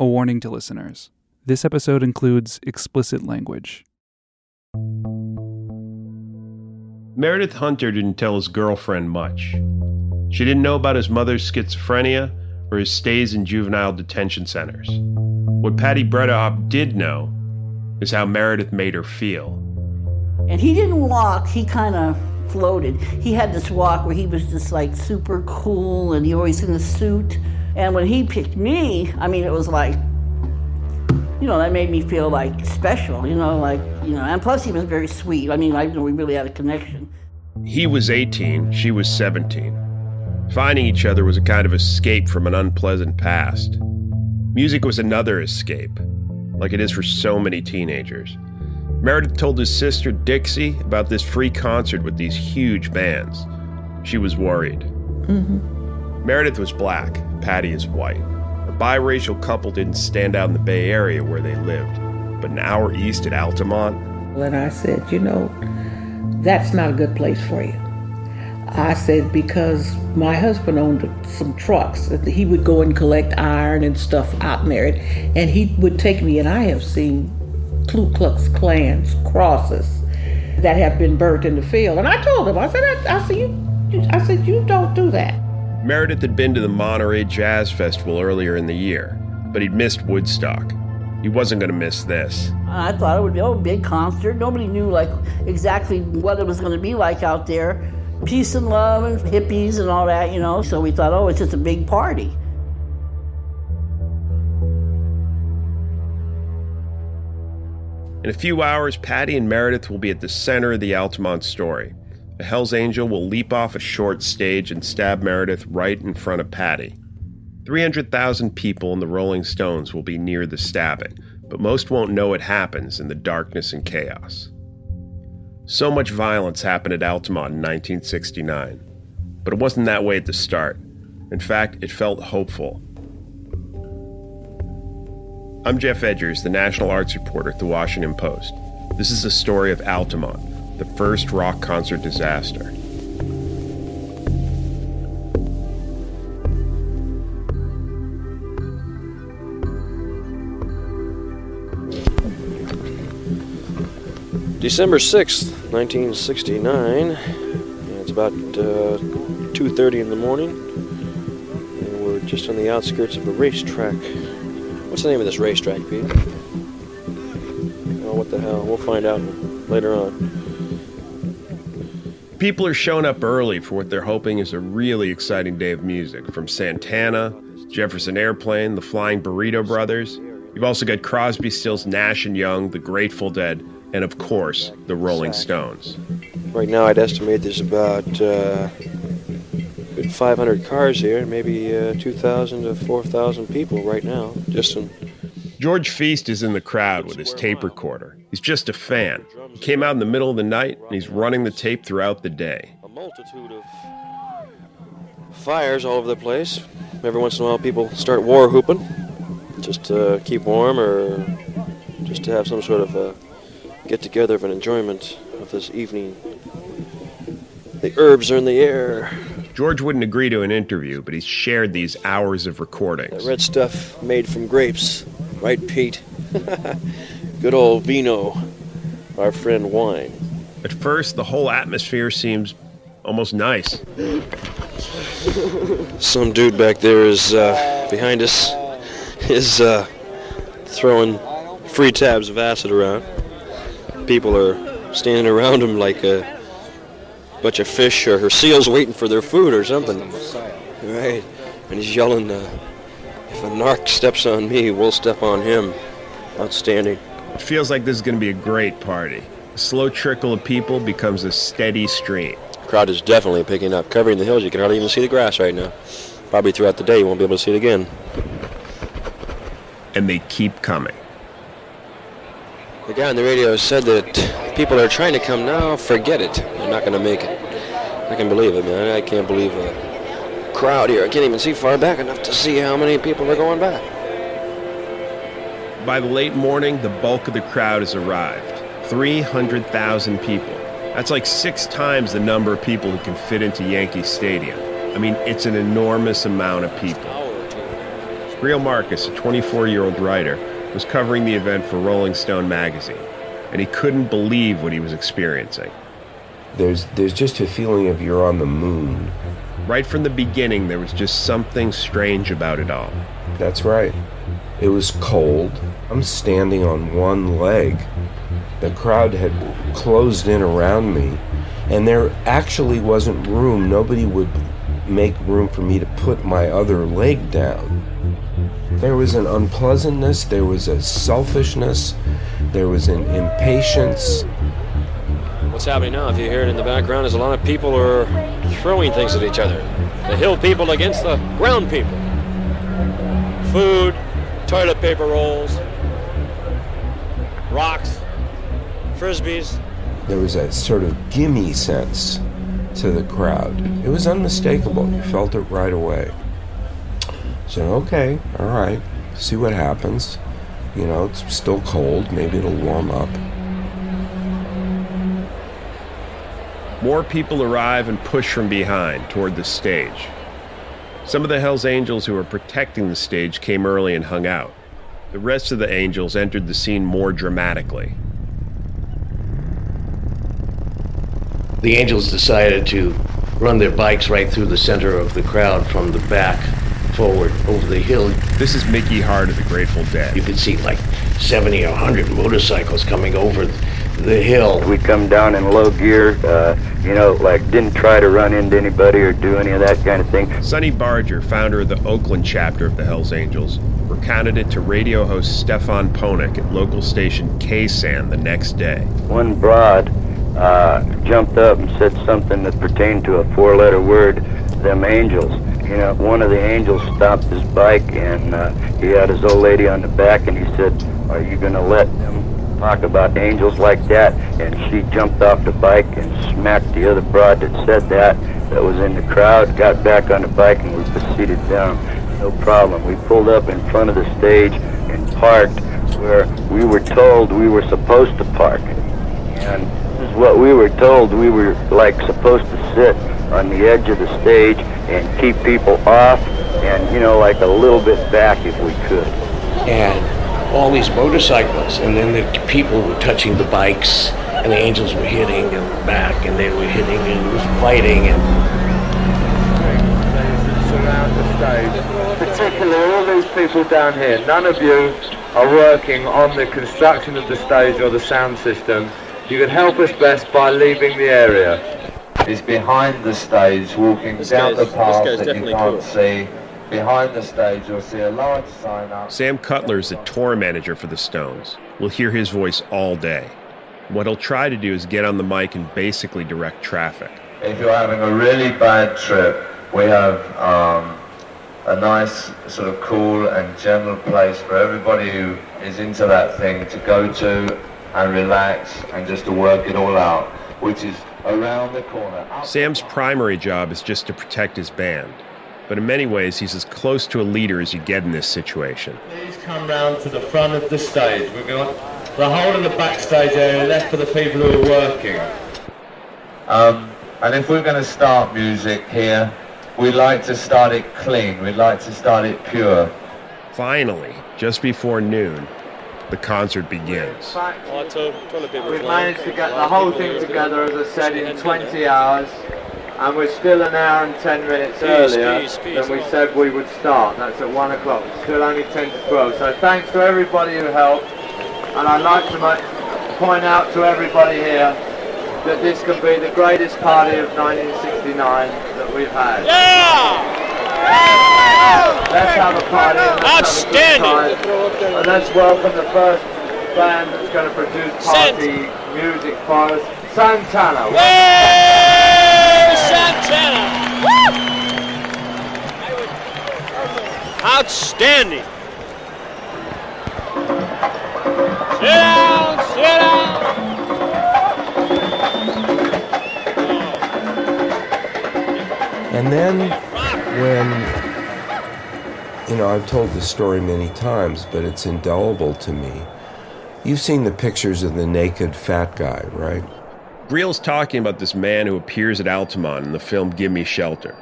A warning to listeners this episode includes explicit language. Meredith Hunter didn't tell his girlfriend much. She didn't know about his mother's schizophrenia or his stays in juvenile detention centers. What Patty Bredehoft did know is how Meredith made her feel. And he didn't walk, he kind of floated. He had this walk where he was just like super cool and he always in a suit. And when he picked me, I mean, it was like, you know, that made me feel like special, you know, like, you know, and plus he was very sweet. I mean, I know we really had a connection. He was 18, she was 17. Finding each other was a kind of escape from an unpleasant past. Music was another escape, like it is for so many teenagers. Meredith told his sister Dixie about this free concert with these huge bands. She was worried. Mm-hmm. Meredith was black, Patty is white. A biracial couple didn't stand out in the Bay Area where they lived, but an hour east at Altamont. And I said, you know, that's not a good place for you. I said, because my husband owned some trucks. He would go and collect iron and stuff out there, and he would take me, and I have seen Ku Klux Klan's crosses that have been burnt in the field. And I told him, I said, I, I said, you, I said, you don't do that. Meredith had been to the Monterey Jazz Festival earlier in the year, but he'd missed Woodstock. He wasn't going to miss this. I thought it would be a big concert. Nobody knew like exactly what it was going to be like out there. Peace and love and hippies and all that, you know. So we thought, oh, it's just a big party. In a few hours, Patty and Meredith will be at the center of the Altamont story. A Hell's Angel will leap off a short stage and stab Meredith right in front of Patty. 300,000 people in the Rolling Stones will be near the stabbing, but most won't know it happens in the darkness and chaos. So much violence happened at Altamont in 1969, but it wasn't that way at the start. In fact, it felt hopeful. I'm Geoff Edgers, the national arts reporter at the Washington Post. This is the story of Altamont, the first rock concert disaster. December 6th, 1969. It's about uh, 2.30 in the morning. And we're just on the outskirts of a racetrack What's the name of this racetrack, Pete? Oh, what the hell? We'll find out later on. People are showing up early for what they're hoping is a really exciting day of music. From Santana, Jefferson Airplane, the Flying Burrito Brothers. You've also got Crosby, Stills, Nash and Young, the Grateful Dead, and of course, the Rolling Stones. Right now, I'd estimate there's about uh, 500 cars here, maybe uh, 2,000 to 4,000 people right now. Just in. George Feast is in the crowd with his tape recorder. He's just a fan. He came out in the middle of the night and he's running the tape throughout the day. A multitude of fires all over the place. Every once in a while, people start war whooping just to keep warm or just to have some sort of a get together of an enjoyment of this evening. The herbs are in the air. George wouldn't agree to an interview, but he's shared these hours of recordings. That red stuff made from grapes, right, Pete? Good old vino, our friend wine. At first, the whole atmosphere seems almost nice. Some dude back there is uh, behind us, is uh, throwing free tabs of acid around. People are standing around him like a bunch of fish or her seals waiting for their food or something. Right. And he's yelling, uh, if a narc steps on me, we'll step on him. Outstanding. It feels like this is going to be a great party. A slow trickle of people becomes a steady stream. Crowd is definitely picking up. Covering the hills, you can hardly even see the grass right now. Probably throughout the day, you won't be able to see it again. And they keep coming. The guy on the radio said that people are trying to come now. Forget it. They're not going to make it. I can believe it, man. I can't believe a crowd here. I can't even see far back enough to see how many people are going back. By the late morning, the bulk of the crowd has arrived 300,000 people. That's like six times the number of people who can fit into Yankee Stadium. I mean, it's an enormous amount of people. Greil Marcus, a 24 year old writer, was covering the event for Rolling Stone magazine, and he couldn't believe what he was experiencing. There's, there's just a feeling of you're on the moon. Right from the beginning, there was just something strange about it all. That's right. It was cold. I'm standing on one leg. The crowd had closed in around me, and there actually wasn't room. Nobody would make room for me to put my other leg down. There was an unpleasantness, there was a selfishness, there was an impatience. What's happening now, if you hear it in the background, is a lot of people are throwing things at each other. The hill people against the ground people. Food, toilet paper rolls, rocks, frisbees. There was a sort of gimme sense to the crowd. It was unmistakable. You felt it right away. So, okay, all right, see what happens. You know, it's still cold. Maybe it'll warm up. More people arrive and push from behind toward the stage. Some of the Hells Angels who were protecting the stage came early and hung out. The rest of the Angels entered the scene more dramatically. The Angels decided to run their bikes right through the center of the crowd from the back forward over the hill. This is Mickey Hart of the Grateful Dead. You could see like 70 or 100 motorcycles coming over the hill. We come down in low gear, uh, you know, like didn't try to run into anybody or do any of that kind of thing. Sonny Barger, founder of the Oakland chapter of the Hells Angels, recounted it to radio host Stefan Ponek at local station KSAN the next day. One broad uh, jumped up and said something that pertained to a four-letter word, them angels. You know, one of the angels stopped his bike and uh, he had his old lady on the back and he said, are you going to let them talk about angels like that? And she jumped off the bike and smacked the other broad that said that, that was in the crowd, got back on the bike and we proceeded down. No problem. We pulled up in front of the stage and parked where we were told we were supposed to park. And this is what we were told. We were like supposed to sit on the edge of the stage and keep people off and, you know, like a little bit back if we could. And all these motorcycles, and then the people were touching the bikes, and the angels were hitting and back, and they were hitting and it was fighting. And surround the stage. Particularly all these people down here, none of you are working on the construction of the stage or the sound system. You can help us best by leaving the area. He's behind the stage, walking This down the path that you can't cool. see. Behind the stage, you'll see a large sign up. Sam Cutler is the tour manager for the Stones. We'll hear his voice all day. What he'll try to do is get on the mic and basically direct traffic. If you're having a really bad trip, we have um, a nice sort of cool and general place for everybody who is into that thing to go to and relax and just to work it all out, which is around the corner. Sam's primary job is just to protect his band, but in many ways, he's as close to a leader as you get in this situation. Please come round to the front of the stage. We've got the whole of the backstage area left for the people who are working. Um, and if we're going to start music here, we like to start it clean. We'd like to start it pure. Finally, just before noon, the concert begins. Auto, toilet paper We flying. managed to get the whole thing together, as I said, in 20 hours, and we're still an hour and 10 minutes Peace, earlier peace, peace. than we said we would start. That's at 1 o'clock. Still only 10 to 12. So thanks to everybody who helped, and I'd like to point out to everybody here that this can be the greatest party of 1969 that we've had. Yeah! Let's have a party and let's Outstanding. have a good time. And let's welcome the first band that's going to produce party music for us, Santana. Santana! Outstanding! Sit down, sit down! And then when, you know, I've told this story many times, but it's indelible to me. You've seen the pictures of the naked fat guy, right? Greil's talking about this man who appears at Altamont in the film Gimme Shelter.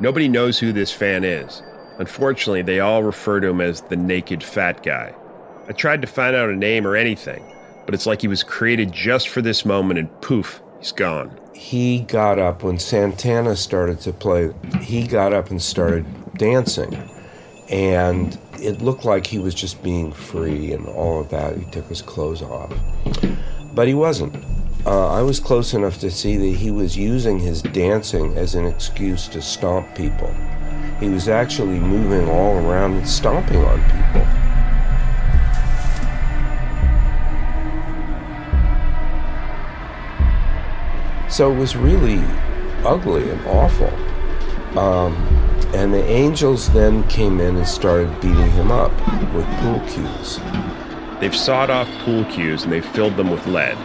Nobody knows who this fan is, Unfortunately, they all refer to him as the naked fat guy. I tried to find out a name or anything, but it's like he was created just for this moment and poof, he's gone. He got up when Santana started to play, he got up and started dancing. And it looked like he was just being free and all of that. He took his clothes off. But he wasn't. Uh, I was close enough to see that he was using his dancing as an excuse to stomp people. He was actually moving all around and stomping on people. So it was really ugly and awful. Um, and the angels then came in and started beating him up with pool cues. They've sawed off pool cues and they've filled them with lead.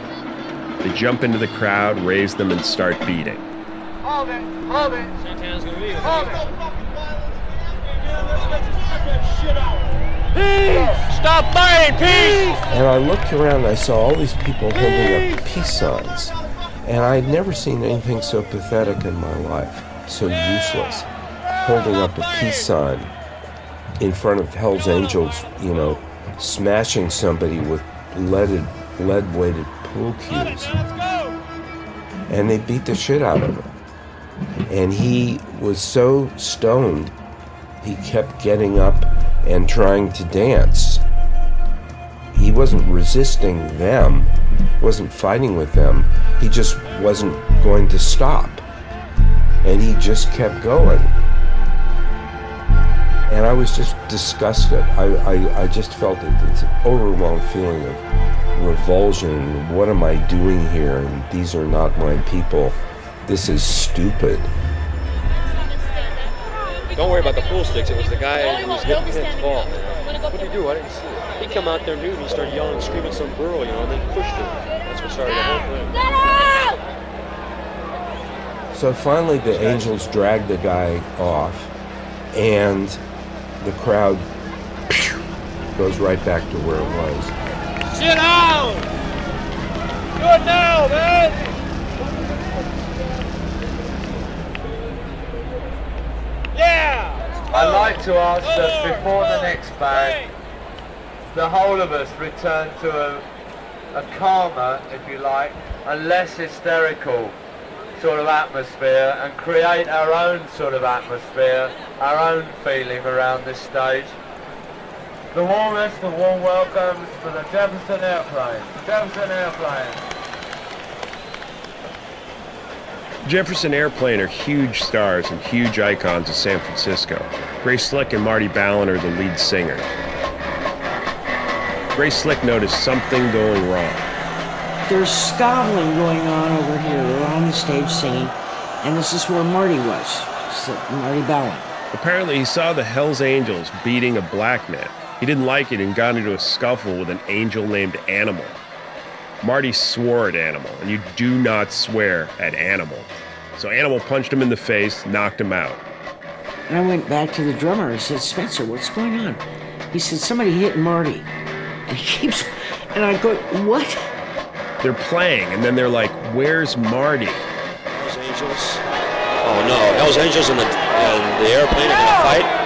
They jump into the crowd, raise them, and start beating. Hold it, hold it. Santana's gonna be Hold it. Peace! Stop fighting! Peace! And I looked around and I saw all these people holding up peace signs. And I had never seen anything so pathetic in my life, so useless. Holding up a peace sign in front of Hell's Angels, you know, smashing somebody with leaded, lead-weighted pool cues. And they beat the shit out of him. And he was so stoned, he kept getting up and trying to dance. He wasn't resisting them, wasn't fighting with them. He just wasn't going to stop. And he just kept going. And I was just disgusted. I, I, I just felt it, it's an overwhelming feeling of revulsion. What am I doing here? And these are not my people. This is stupid. Don't worry about the pool sticks. It was the guy who was hitting his ball. What did he do? I didn't see it. He come out there nude and he started yelling and screaming some girl, you know, and then pushed her. That's what started the whole thing. So finally, the angels dragged the guy off, and the crowd goes right back to where it was. Sit down! Do it now, man! Yeah! I'd like to ask that before the next band, the whole of us return to a, a calmer, if you like, and less hysterical sort of atmosphere and create our own sort of atmosphere, our own feeling around this stage. The warmest of warm welcomes for the Jefferson Airplane. Jefferson Airplane. Jefferson Airplane are huge stars and huge icons of San Francisco. Grace Slick and Marty Balin are the lead singer. Grace Slick noticed something going wrong. There's scobbling going on over here. We're on the stage singing, and this is where Marty was. Marty Balin. Apparently, he saw the Hells Angels beating a black man. He didn't like it and got into a scuffle with an angel named Animal. Marty swore at Animal, and you do not swear at Animal. So Animal punched him in the face, knocked him out. And I went back to the drummer and said, Spencer, what's going on? He said, somebody hit Marty. And he keeps, and I go, what? They're playing, and then they're like, Where's Marty? Hell's Angels. Oh no, Hell's Angels and the, and the airplane are gonna fight?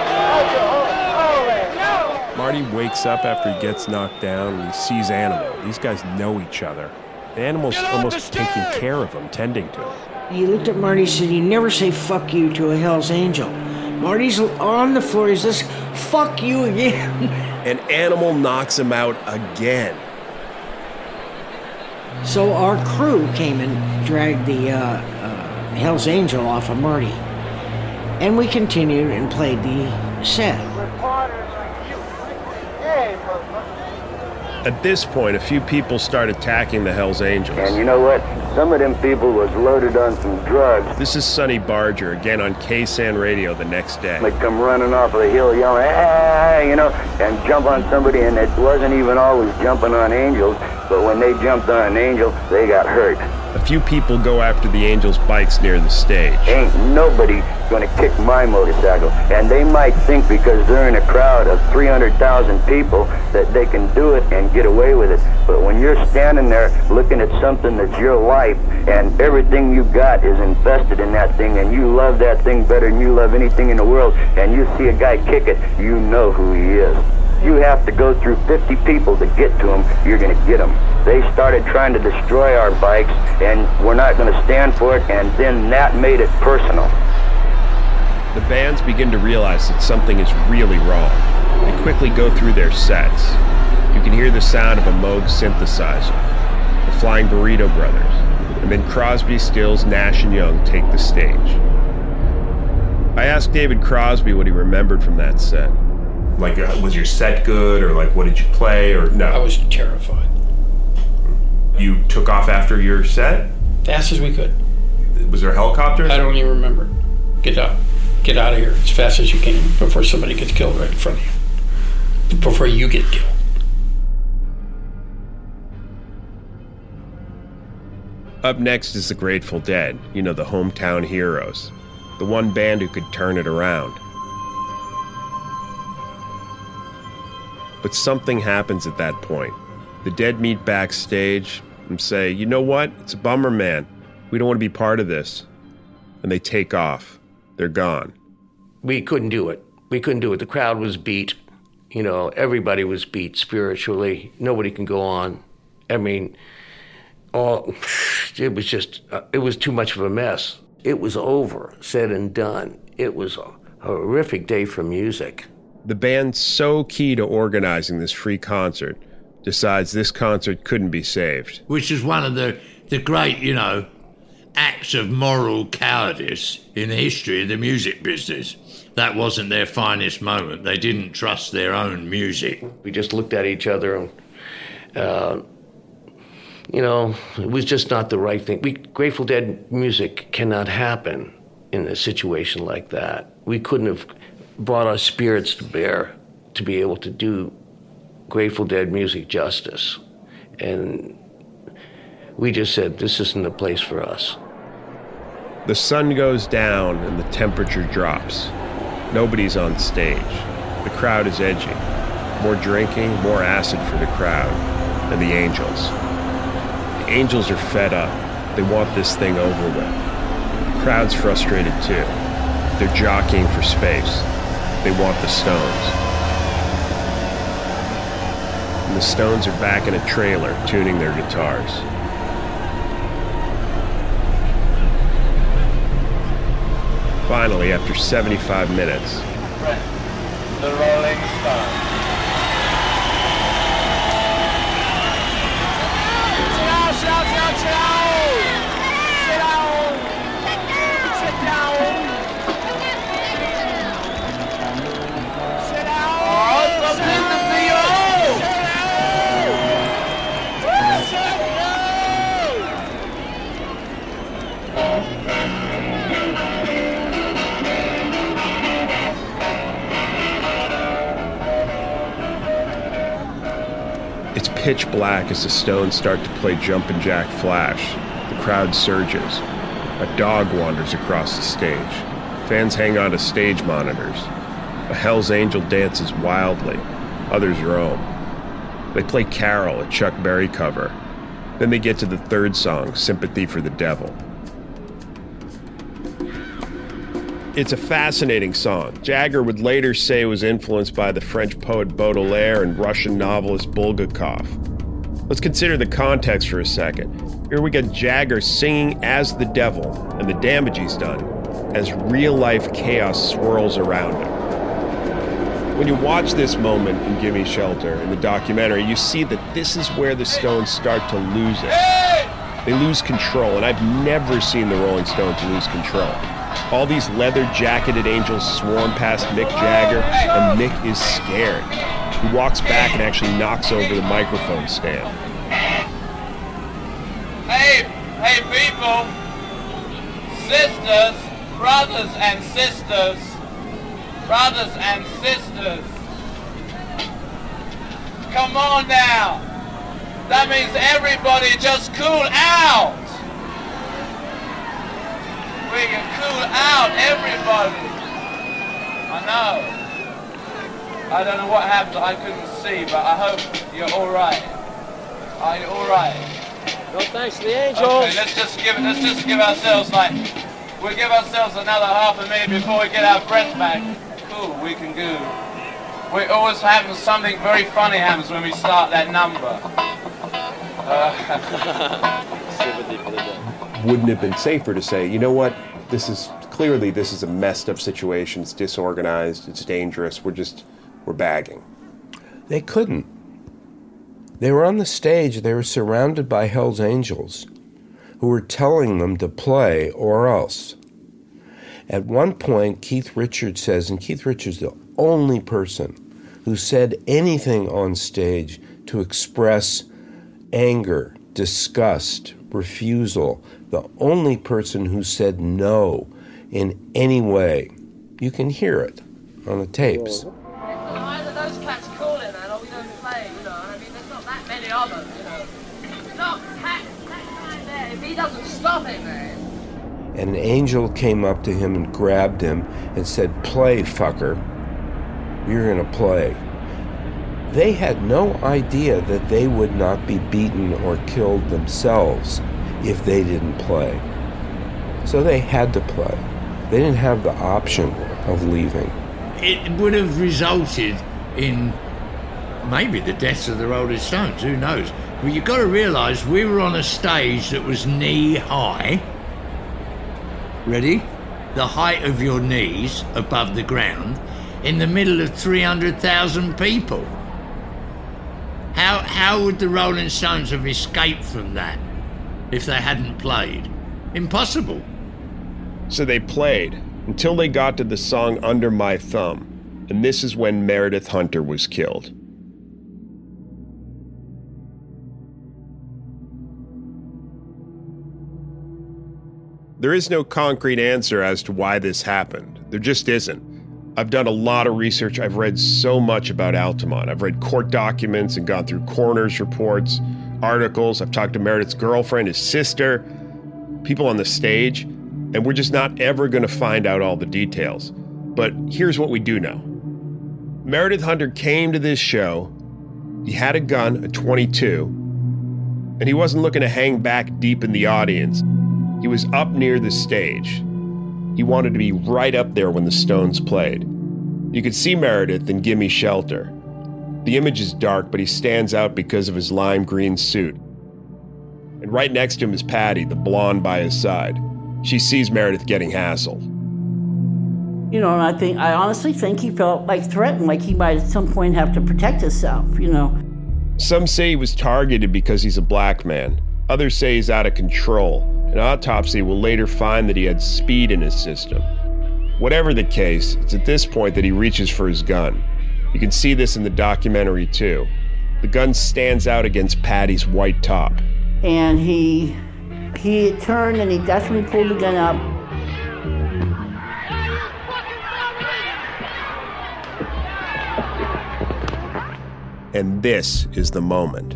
Marty wakes up after he gets knocked down and he sees Animal. These guys know each other. The animal's almost taking care of him, tending to him. He looked at Marty and said, You never say fuck you to a Hell's Angel. Marty's on the floor. He says, Fuck you again. And Animal knocks him out again. So our crew came and dragged the uh, uh, Hell's Angel off of Marty. And we continued and played the set. At this point, a few people start attacking the Hells Angels. And you know what? Some of them people was loaded on some drugs. This is Sonny Barger again on KSAN Radio the next day. They come running off of the hill yelling, hey, you know, and jump on somebody, and it wasn't even always jumping on angels, but when they jumped on an angel, they got hurt. A few people go after the Angels' bikes near the stage. Ain't nobody to kick my motorcycle. And they might think because they're in a crowd of 300,000 people that they can do it and get away with it. But when you're standing there looking at something that's your life and everything you got is invested in that thing and you love that thing better than you love anything in the world and you see a guy kick it, you know who he is you have to go through 50 people to get to him, you're to get them. They started trying to destroy our bikes, and we're not going to stand for it, and then that made it personal. The bands begin to realize that something is really wrong. They quickly go through their sets. You can hear the sound of a Moog synthesizer, the Flying Burrito Brothers, and then Crosby, Stills, Nash, and Young take the stage. I asked David Crosby what he remembered from that set. Like, uh, was your set good, or like, what did you play, or no? I was terrified. You took off after your set? Fast as we could. Was there a helicopter? I don't even remember. Get out. Get out of here as fast as you can before somebody gets killed right in front of you. Before you get killed. Up next is the Grateful Dead, you know, the hometown heroes. The one band who could turn it around. But something happens at that point. The Dead meet backstage and say, you know what? It's a bummer, man. We don't want to be part of this. And they take off. They're gone. We couldn't do it. We couldn't do it. The crowd was beat. You know, everybody was beat spiritually. Nobody can go on. I mean, all it was just uh, it was too much of a mess. It was over, said and done. It was a horrific day for music. The band so key to organizing this free concert decides this concert couldn't be saved. Which is one of the, the great, you know, acts of moral cowardice in the history of the music business. That wasn't their finest moment. They didn't trust their own music. We just looked at each other and, uh, you know, it was just not the right thing. We Grateful Dead music cannot happen in a situation like that. We couldn't have brought our spirits to bear to be able to do Grateful Dead music justice. And we just said, this isn't the place for us. The sun goes down and the temperature drops. Nobody's on stage. The crowd is edging. More drinking, more acid for the crowd, and the angels. The angels are fed up. They want this thing over with. The crowd's frustrated too. They're jockeying for space. They want the Stones. The stones are back in a trailer tuning their guitars. Finally, after 75 minutes, The Rolling Stones. Pitch black as the Stones start to play Jumpin' Jack Flash. The crowd surges. A dog wanders across the stage. Fans hang on to stage monitors. A Hell's Angel dances wildly. Others roam. They play Carol, a Chuck Berry cover. Then they get to the third song, Sympathy for the Devil. It's a fascinating song. Jagger would later say it was influenced by the French poet Baudelaire and Russian novelist Bulgakov. Let's consider the context for a second. Here we got Jagger singing as the devil and the damage he's done as real life chaos swirls around him. When you watch this moment in Gimme Shelter in the documentary, you see that this is where the Stones start to lose it. They lose control, and I've never seen the Rolling Stones lose control. All these leather jacketed angels swarm past Mick Jagger, and Mick is scared. He walks back and actually knocks over the microphone stand. Hey, hey people, sisters, brothers and sisters, brothers and sisters. Come on now. That means everybody just cool out. We can cool out everybody. I know. I don't know what happened. I couldn't see, but I hope you're all right. Are you all right? Well, thanks to the angels. Okay, let's just give it. Let's just give ourselves like we'll give ourselves another half a minute before we get our breath back. Cool, we can go. We always have something very funny happens when we start that number. Uh, Wouldn't have been safer to say, you know what? This is clearly this is a messed up situation. It's disorganized. It's dangerous. We're just we're bagging. They couldn't. They were on the stage, they were surrounded by Hell's Angels who were telling them to play or else. At one point, Keith Richards says, and Keith Richards the only person who said anything on stage to express anger, disgust, refusal, the only person who said no in any way. You can hear it on the tapes. Either those cats or we don't play, you know. I mean, there's not that many of them, you know. Look, Pat, that guy there, if he doesn't stop it, man. And an angel came up to him and grabbed him and said, Play, fucker. You're going to play. They had no idea that they would not be beaten or killed themselves if they didn't play. So they had to play. They didn't have the option of leaving. It would have resulted in maybe the deaths of the Rolling Stones, who knows? But you've got to realise we were on a stage that was knee high. Ready? The height of your knees above the ground in the middle of 300,000 people. How, how would the Rolling Stones have escaped from that if they hadn't played? Impossible. So they played until they got to the song Under My Thumb, and this is when Meredith Hunter was killed. There is no concrete answer as to why this happened. There just isn't. I've done a lot of research. I've read so much about Altamont. I've read court documents and gone through coroner's reports, articles. I've talked to Meredith's girlfriend, his sister, people on the stage, and we're just not ever going to find out all the details. But here's what we do know Meredith Hunter came to this show. He had a gun, a 22, and he wasn't looking to hang back deep in the audience. He was up near the stage. He wanted to be right up there when the Stones played. You could see Meredith in Gimme Shelter. The image is dark, but he stands out because of his lime green suit. And right next to him is Patty, the blonde by his side. She sees Meredith getting hassled. You know, and I think I honestly think he felt like threatened, like he might at some point have to protect himself. You know. Some say he was targeted because he's a black man. Others say he's out of control. An autopsy will later find that he had speed in his system. Whatever the case, it's at this point that he reaches for his gun. You can see this in the documentary too. The gun stands out against Patty's white top. And he he turned and he he pulled the gun up. And this is the moment.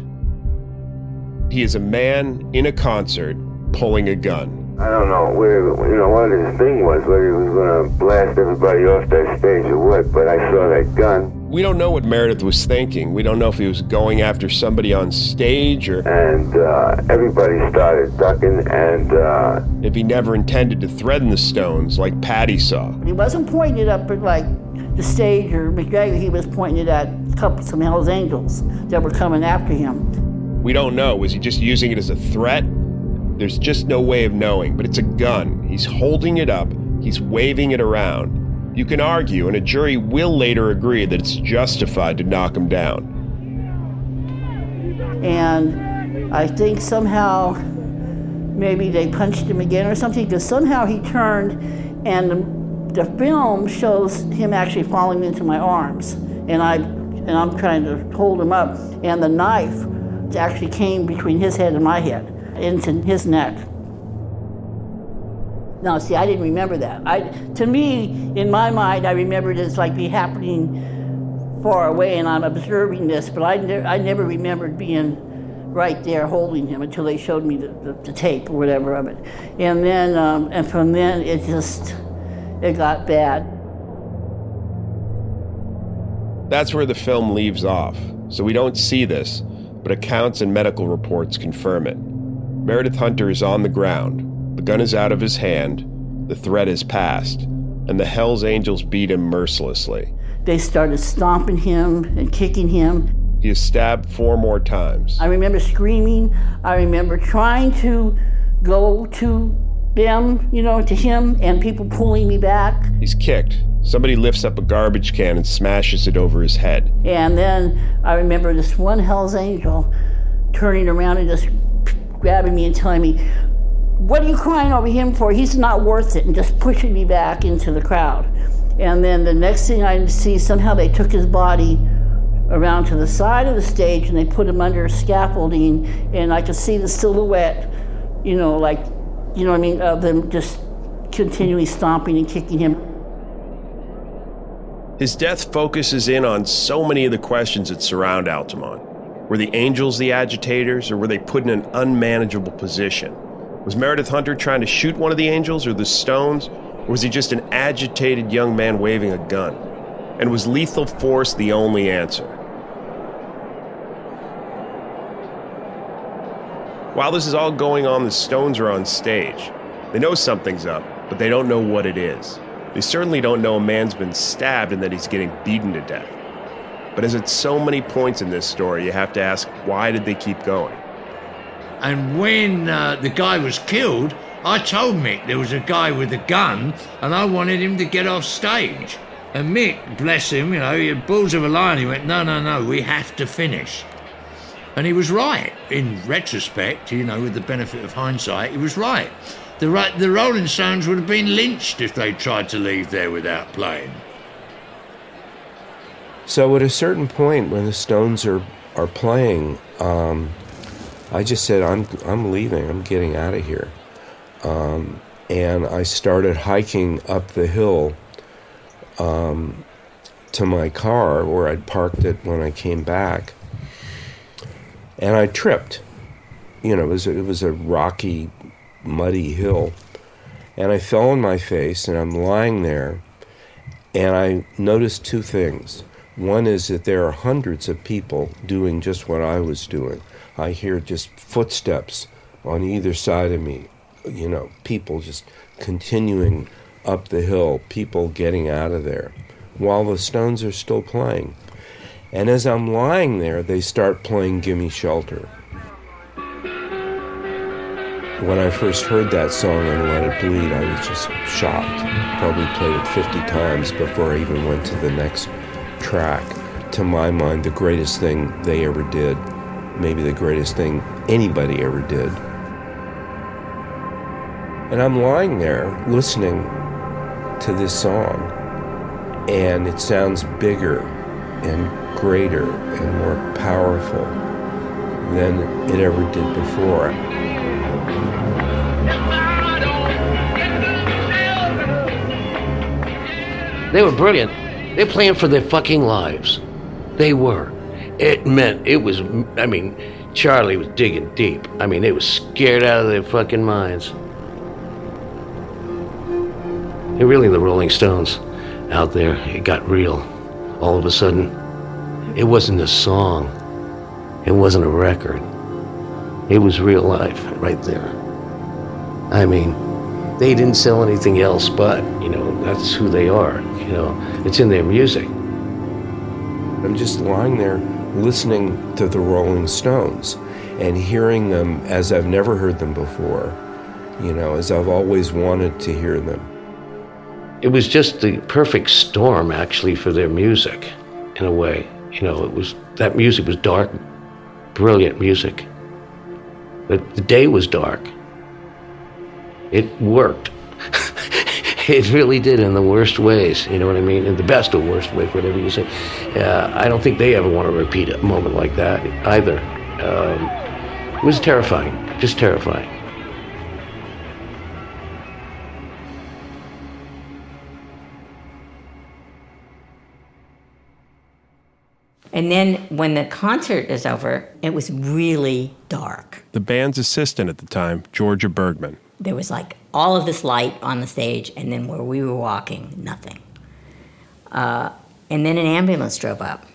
He is a man in a concert pulling a gun. I don't know where, you know, what his thing was, whether he was going to blast everybody off that stage or what, but I saw that gun. We don't know what Meredith was thinking. We don't know if he was going after somebody on stage or. And uh, everybody started ducking, and. Uh, if he never intended to threaten the Stones like Patty saw. He wasn't pointing it up at like the stage or Mick Jagger, he was pointing it at a couple, some Hells Angels that were coming after him. We don't know. Was he just using it as a threat? There's just no way of knowing, but it's a gun. He's holding it up, he's waving it around. You can argue, and a jury will later agree that it's justified to knock him down. And I think somehow maybe they punched him again or something, because somehow he turned and the, film shows him actually falling into my arms. And, I, and I'm trying to hold him up, and the knife actually came between his head and my head into his neck. Now, see, I didn't remember that. I, to me, in my mind, I remembered it as like be happening far away, and I'm observing this, but I, ne- I never remembered being right there holding him until they showed me the, the, the tape or whatever of it. And then, um, and from then it just, it got bad. That's where the film leaves off, so we don't see this, but accounts and medical reports confirm it. Meredith Hunter is on the ground, the gun is out of his hand, the threat is past, and the Hells Angels beat him mercilessly. They started stomping him and kicking him. He is stabbed four more times. I remember screaming. I remember trying to go to them, you know, to him, and people pulling me back. He's kicked. Somebody lifts up a garbage can and smashes it over his head. And then I remember this one Hell's Angel turning around and just grabbing me and telling me, What are you crying over him for? He's not worth it, and just pushing me back into the crowd. And then the next thing I see, somehow they took his body around to the side of the stage and they put him under scaffolding, and I could see the silhouette, you know, like, you know what I mean, of them just continually stomping and kicking him. His death focuses in on so many of the questions that surround Altamont. Were the angels the agitators, or were they put in an unmanageable position? Was Meredith Hunter trying to shoot one of the angels or the stones, or was he just an agitated young man waving a gun? And was lethal force the only answer? While this is all going on, the Stones are on stage. They know something's up, but they don't know what it is. They certainly don't know a man's been stabbed and that he's getting beaten to death. But as at so many points in this story, you have to ask why did they keep going? And when uh, the guy was killed, I told Mick there was a guy with a gun and I wanted him to get off stage. And Mick, bless him, you know, he had balls of a lion. He went, no, no, no, we have to finish. And he was right. In retrospect, you know, with the benefit of hindsight, he was right. The, the Rolling Stones would have been lynched if they tried to leave there without playing. So at a certain point, when the Stones are are playing, um, I just said, "I'm I'm leaving. I'm getting out of here." Um, and I started hiking up the hill um, to my car where I'd parked it when I came back, and I tripped. You know, it was a, it was a rocky muddy hill. And I fell on my face and I'm lying there and I noticed two things. One is that there are hundreds of people doing just what I was doing. I hear just footsteps on either side of me, you know, people just continuing up the hill, people getting out of there while the Stones are still playing. And as I'm lying there, they start playing Gimme Shelter. When I first heard that song and Let It Bleed, I was just shocked. Probably played it 50 times before I even went to the next track. To my mind, the greatest thing they ever did, maybe the greatest thing anybody ever did. And I'm lying there listening to this song, and it sounds bigger and greater and more powerful than it ever did before. They were brilliant. They were playing for their fucking lives. They were. It meant, it was, I mean, Charlie was digging deep. I mean, they were scared out of their fucking minds. They're really the Rolling Stones out there. It got real. All of a sudden, it wasn't a song, it wasn't a record. It was real life right there. I mean, they didn't sell anything else but, you know, that's who they are. You know, it's in their music. I'm just lying there listening to the Rolling Stones and hearing them as I've never heard them before, you know, as I've always wanted to hear them. It was just the perfect storm, actually, for their music, in a way. You know, it was that music was dark, brilliant music. But the day was dark. It worked. It really did in the worst ways, you know what I mean? In the best or worst ways, whatever you say. Uh, I don't think they ever want to repeat a moment like that either. Um, it was terrifying, just terrifying. And then when the concert is over, it was really dark. The band's assistant at the time, Georgia Bergman. There was like all of this light on the stage, and then where we were walking, nothing. Uh, and then an ambulance drove up.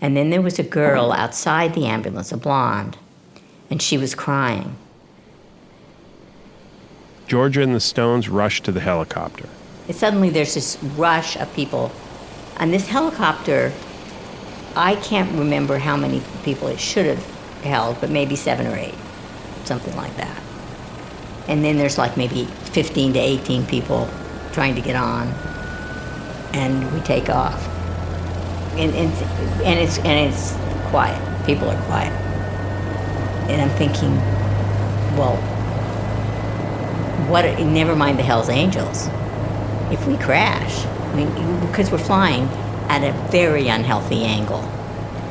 And then there was a girl outside the ambulance, a blonde, and she was crying. Georgia and the Stones rushed to the helicopter. And suddenly there's this rush of people. And this helicopter, I can't remember how many people it should have held, but maybe seven or eight, something like that. And then there's like maybe 15 to 18 people trying to get on, and we take off. And, and, and, it's, and it's quiet. People are quiet. And I'm thinking, well, what? Never mind the Hell's Angels. If we crash, I mean, because we're flying at a very unhealthy angle,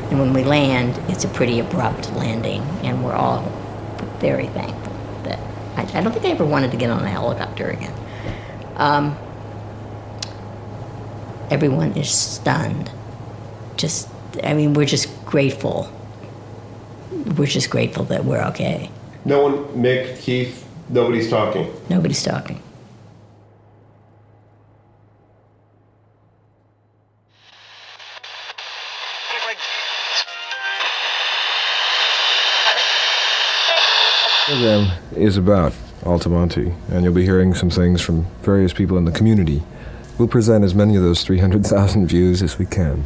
and when we land, it's a pretty abrupt landing, and we're all very thankful I, I don't think I ever wanted to get on a helicopter again. Um, everyone is stunned. Just, I mean, we're just grateful. We're just grateful that we're okay. No one, Mick, Keith, nobody's talking. Nobody's talking. Program is about Altamont, and you'll be hearing some things from various people in the community. We'll present as many of those 300,000 views as we can.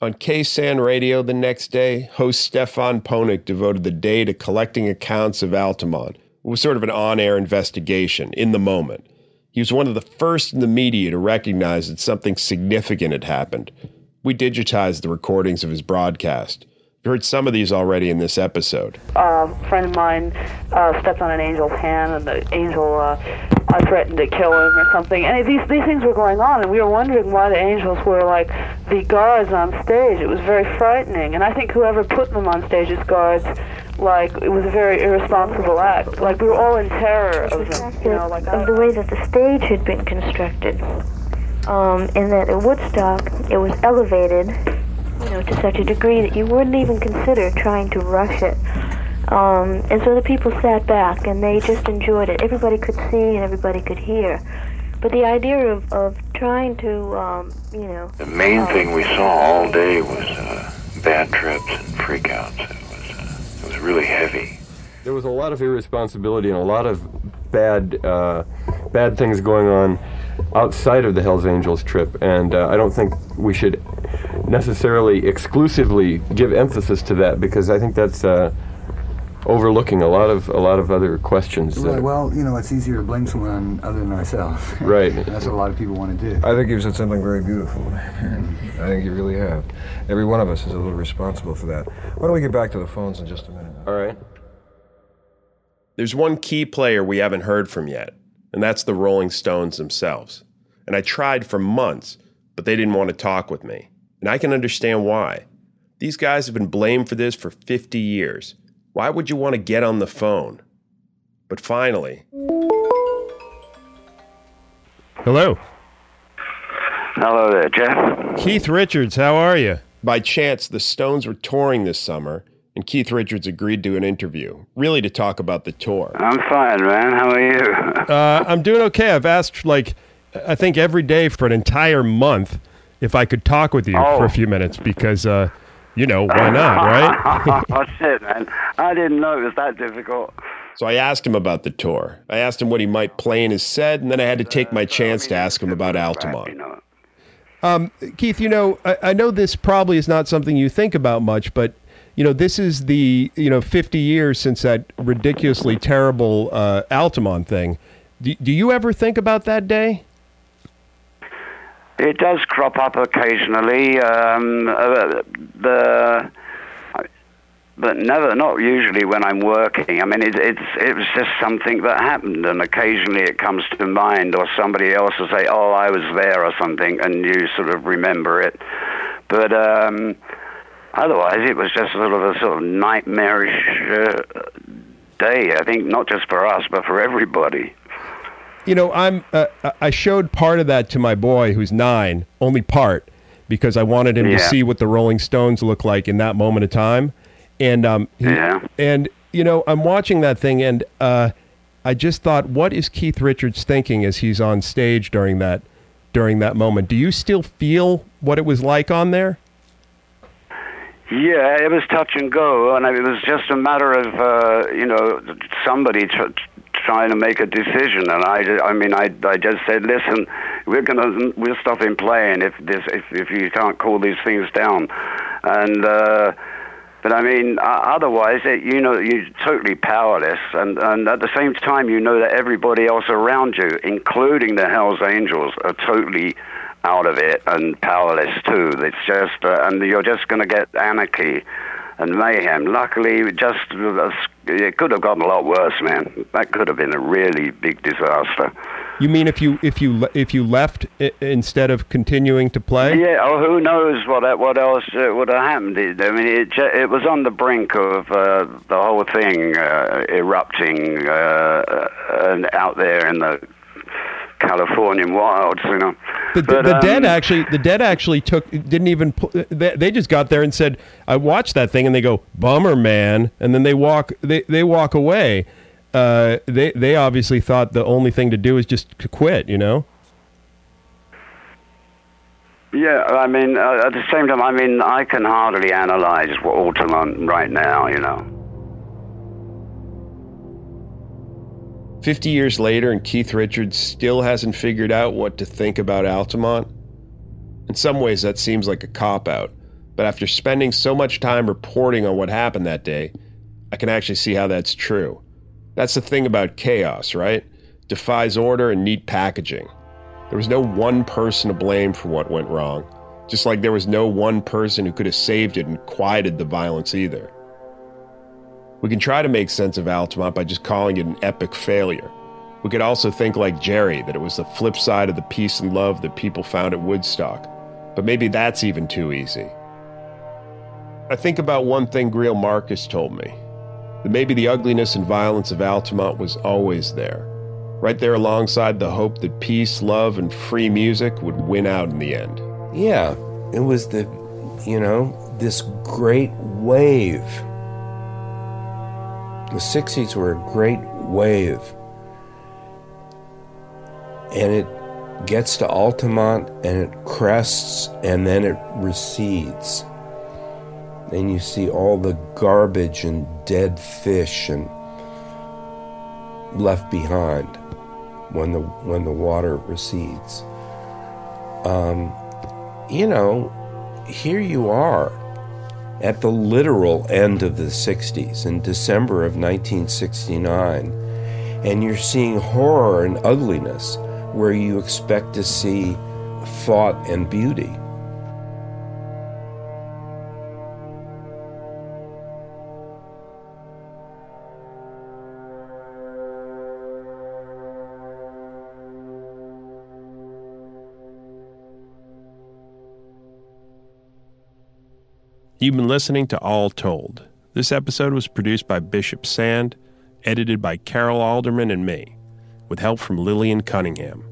On KSAN Radio the next day, host Stefan Ponek devoted the day to collecting accounts of Altamont. It was sort of an on air investigation in the moment. He was one of the first in the media to recognize that something significant had happened. We digitized the recordings of his broadcast. You heard some of these already in this episode. Uh, a friend of mine uh, stepped on an angel's hand, and the angel uh, threatened to kill him or something. And these these things were going on, and we were wondering why the angels were like the guards on stage. It was very frightening, and I think whoever put them on stage as guards, like it was a very irresponsible act. Like we were all in terror of them, you know, like of the way that the stage had been constructed. Um, and that at Woodstock, it was elevated, you know, to such a degree that you wouldn't even consider trying to rush it. Um, and so the people sat back and they just enjoyed it. Everybody could see and everybody could hear. But the idea of, of trying to, um, you know. The main thing we saw all day was uh, bad trips and freakouts. It was, uh, it was really heavy. There was a lot of irresponsibility and a lot of bad, uh, bad things going on outside of the Hells Angels trip, and uh, I don't think we should necessarily exclusively give emphasis to that because I think that's uh, overlooking a lot of a lot of other questions. that- Right, well, you know, it's easier to blame someone other than ourselves. Right. That's what a lot of people want to do. I think you've said something very beautiful. I think you really have. Every one of us is a little responsible for that. Why don't we get back to the phones in just a minute? All right. There's one key player we haven't heard from yet, and that's the Rolling Stones themselves. And I tried for months, but they didn't want to talk with me. And I can understand why. These guys have been blamed for this for 50 years. Why would you want to get on the phone? But finally. Hello. Hello there, Geoff. Keith Richards, how are you? By chance, the Stones were touring this summer, and Keith Richards agreed to an interview, really to talk about the tour. I'm fine, man. How are you? Uh, I'm doing okay. I've asked, like, I think every day for an entire month if I could talk with you for a few minutes because, uh, you know, why not, right? oh, shit, man. I didn't know it was that difficult. So I asked him about the tour. I asked him what he might play in his set, and then I had to take my chance to ask him about Altamont. Um, Keith, you know, I, I know this probably is not something you think about much, but you know, this is the you know 50 years since that ridiculously terrible uh, Altamont thing. Do, do you ever think about that day? It does crop up occasionally. Um, uh, the but never, not usually when I'm working. I mean, it, it's it was just something that happened, and occasionally it comes to mind, or somebody else will say, "Oh, I was there," or something, and you sort of remember it. But um, otherwise, it was just sort of a sort of nightmarish uh, day. I think not just for us, but for everybody. You know, I'm uh, I showed part of that to my boy who's nine, only part, because I wanted him to see what the Rolling Stones look like in that moment of time. And um, he- Yeah. and you know, I'm watching that thing, and uh, I just thought, what is Keith Richards thinking as he's on stage during that during that moment? Do you still feel what it was like on there? Yeah, it was touch and go, and it was just a matter of uh, you know somebody tr- trying to make a decision. And I, I mean, I, I just said, listen, we're gonna we'll stop him playing if this if if you can't cool these things down, and. uh but I mean, otherwise, it, you know, you're totally powerless, and, and at the same time, you know that everybody else around you, including the Hell's Angels, are totally out of it and powerless too. It's just, uh, and you're just going to get anarchy and mayhem. Luckily, it just it could have gotten a lot worse, man. That could have been a really big disaster. You mean if you if you if you left i- instead of continuing to play? Yeah, oh, who knows what what else uh, would have happened? It, I mean, it it was on the brink of uh, the whole thing uh, erupting uh, and out there in the Californian wilds, you know. The, But, the dead um, actually, the dead actually took didn't even. They, they just got there and said, "I watched that thing," and they go, "Bummer, man," and then they walk. They they walk away. Uh, they they obviously thought the only thing to do is just to quit. You know. Yeah, I mean, uh, at the same time, I mean, I can hardly analyze what Altamont right now, you know. 50 years later, and Keith Richards still hasn't figured out what to think about Altamont? In some ways, that seems like a cop out, but after spending so much time reporting on what happened that day, I can actually see how that's true. That's the thing about chaos, right? Defies order and neat packaging. There was no one person to blame for what went wrong, just like there was no one person who could have saved it and quieted the violence either. We can try to make sense of Altamont by just calling it an epic failure. We could also think like Jerry that it was the flip side of the peace and love that people found at Woodstock. But maybe that's even too easy. I think about one thing Greil Marcus told me that maybe the ugliness and violence of Altamont was always there, right there alongside the hope that peace, love, and free music would win out in the end. Yeah, it was the, you know, this great wave. The 60s were a great wave. And it gets to Altamont and it crests and then it recedes. And you see all the garbage and dead fish and left behind when the when the water recedes. Um, you know, here you are at the literal end of the 60s in December of 1969, and you're seeing horror and ugliness where you expect to see thought and beauty. You've been listening to All Told. This episode was produced by Bishop Sand, edited by Carol Alderman and me, with help from Lillian Cunningham.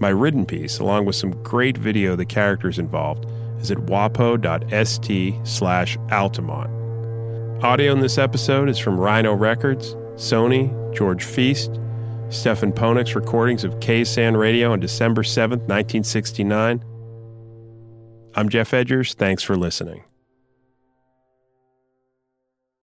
My written piece, along with some great video of the characters involved, is at wapo.st slash altamont. Audio in this episode is from Rhino Records, Sony, George Feast, Stefan Ponek's recordings of KSAN Radio on December 7th, 1969. I'm Geoff Edgers. Thanks for listening.